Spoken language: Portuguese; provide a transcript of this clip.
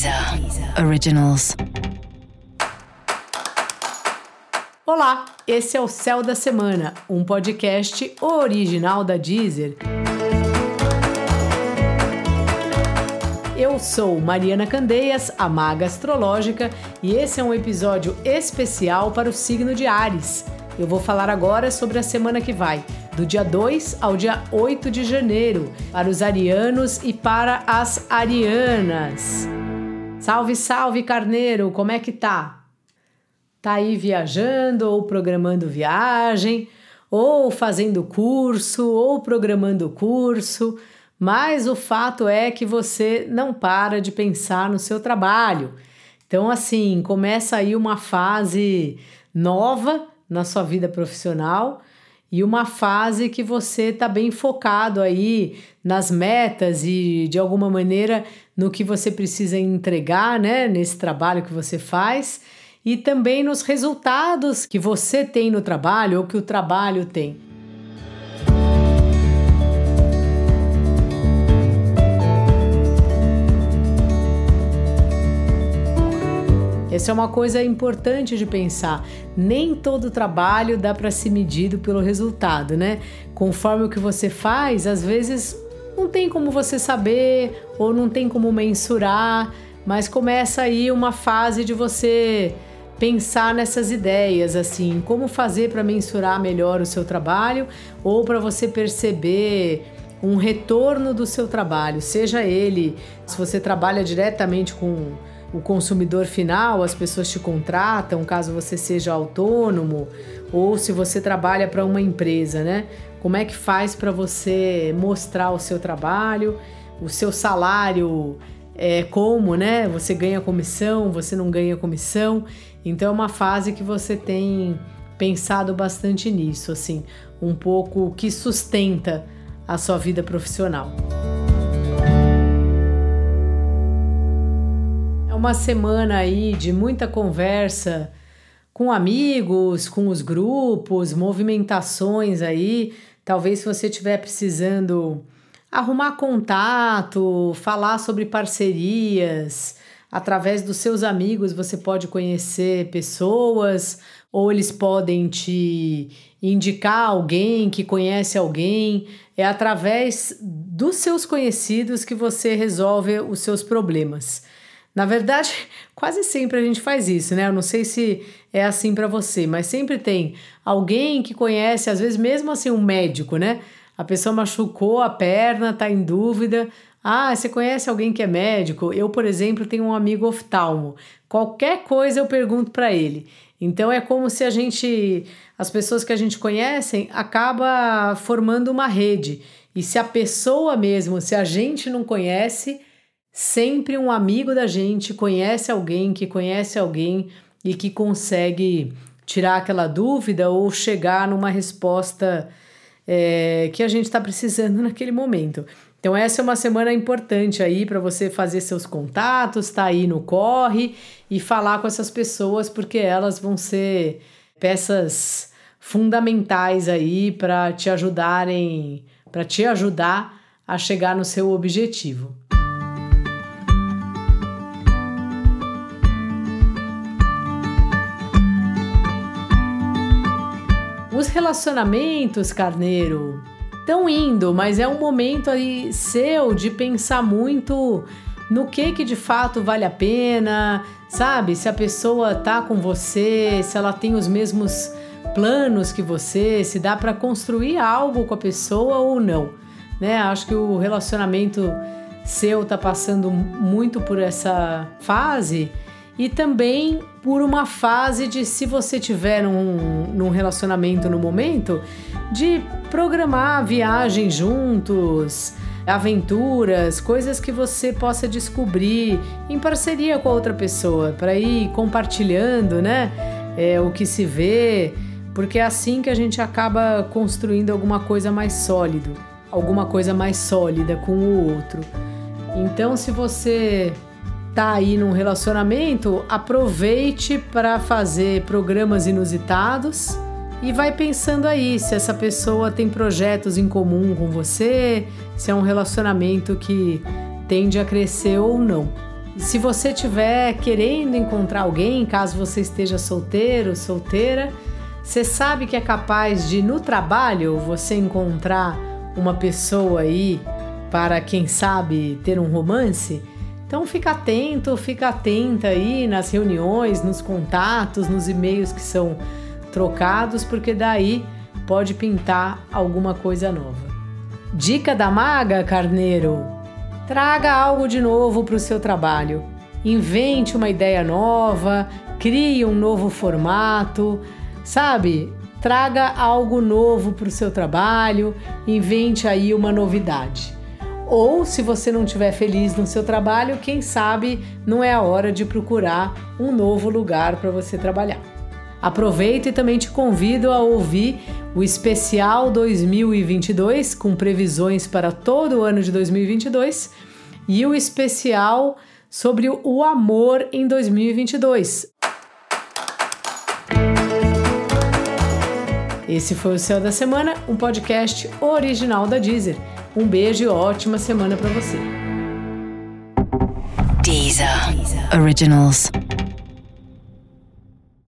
Deezer Originals. Olá, esse é o Céu da Semana, um podcast original da Deezer. Eu sou Mariana Candeias, a maga astrológica, e esse é um episódio especial para o signo de Ares. Eu vou falar agora sobre a semana que vai, do dia 2 ao dia 8 de janeiro, para os arianos e para as arianas. Salve, salve, carneiro, como é que tá? Tá aí viajando ou programando viagem, ou fazendo curso, ou programando curso, mas o fato é que você não para de pensar no seu trabalho. Então, assim, começa aí uma fase nova na sua vida profissional e uma fase que você está bem focado aí nas metas e de alguma maneira no que você precisa entregar, né, nesse trabalho que você faz e também nos resultados que você tem no trabalho ou que o trabalho tem. Essa é uma coisa importante de pensar. Nem todo trabalho dá para ser medido pelo resultado, né? Conforme o que você faz, às vezes não tem como você saber ou não tem como mensurar, mas começa aí uma fase de você pensar nessas ideias, assim, como fazer para mensurar melhor o seu trabalho ou para você perceber um retorno do seu trabalho, seja ele se você trabalha diretamente com o consumidor final, as pessoas te contratam, caso você seja autônomo, ou se você trabalha para uma empresa, né? Como é que faz para você mostrar o seu trabalho, o seu salário, é, como, né? Você ganha comissão, você não ganha comissão. Então é uma fase que você tem pensado bastante nisso, assim, um pouco que sustenta a sua vida profissional. Uma semana aí de muita conversa com amigos, com os grupos, movimentações aí. Talvez se você estiver precisando arrumar contato, falar sobre parcerias, através dos seus amigos você pode conhecer pessoas ou eles podem te indicar alguém que conhece alguém. É através dos seus conhecidos que você resolve os seus problemas. Na verdade, quase sempre a gente faz isso, né? Eu não sei se é assim para você, mas sempre tem alguém que conhece, às vezes mesmo assim um médico, né? A pessoa machucou a perna, tá em dúvida. Ah, você conhece alguém que é médico? Eu, por exemplo, tenho um amigo oftalmo. Qualquer coisa eu pergunto para ele. Então é como se a gente, as pessoas que a gente conhece, acaba formando uma rede. E se a pessoa mesmo, se a gente não conhece, Sempre um amigo da gente conhece alguém que conhece alguém e que consegue tirar aquela dúvida ou chegar numa resposta é, que a gente está precisando naquele momento. Então, essa é uma semana importante aí para você fazer seus contatos, estar tá aí no corre e falar com essas pessoas, porque elas vão ser peças fundamentais aí para te ajudarem, para te ajudar a chegar no seu objetivo. Os relacionamentos, carneiro, estão indo, mas é um momento aí seu de pensar muito no que que de fato vale a pena, sabe? Se a pessoa tá com você, se ela tem os mesmos planos que você, se dá para construir algo com a pessoa ou não, né? Acho que o relacionamento seu tá passando muito por essa fase e também por uma fase de se você tiver num, num relacionamento no momento, de programar viagem juntos, aventuras, coisas que você possa descobrir em parceria com a outra pessoa, para ir compartilhando, né? É, o que se vê, porque é assim que a gente acaba construindo alguma coisa mais sólido, alguma coisa mais sólida com o outro. Então, se você tá aí num relacionamento, aproveite para fazer programas inusitados e vai pensando aí se essa pessoa tem projetos em comum com você, se é um relacionamento que tende a crescer ou não. se você estiver querendo encontrar alguém, caso você esteja solteiro, solteira, você sabe que é capaz de no trabalho você encontrar uma pessoa aí para quem sabe ter um romance? Então fica atento, fica atenta aí nas reuniões, nos contatos, nos e-mails que são trocados, porque daí pode pintar alguma coisa nova. Dica da maga, carneiro: traga algo de novo para o seu trabalho. Invente uma ideia nova, crie um novo formato, sabe? Traga algo novo para o seu trabalho, invente aí uma novidade. Ou, se você não estiver feliz no seu trabalho, quem sabe não é a hora de procurar um novo lugar para você trabalhar. Aproveito e também te convido a ouvir o especial 2022 com previsões para todo o ano de 2022 e o especial sobre o amor em 2022. Esse foi o Céu da Semana, um podcast original da Deezer. Um beijo e ótima semana para você. Deezer. Deezer. Originals.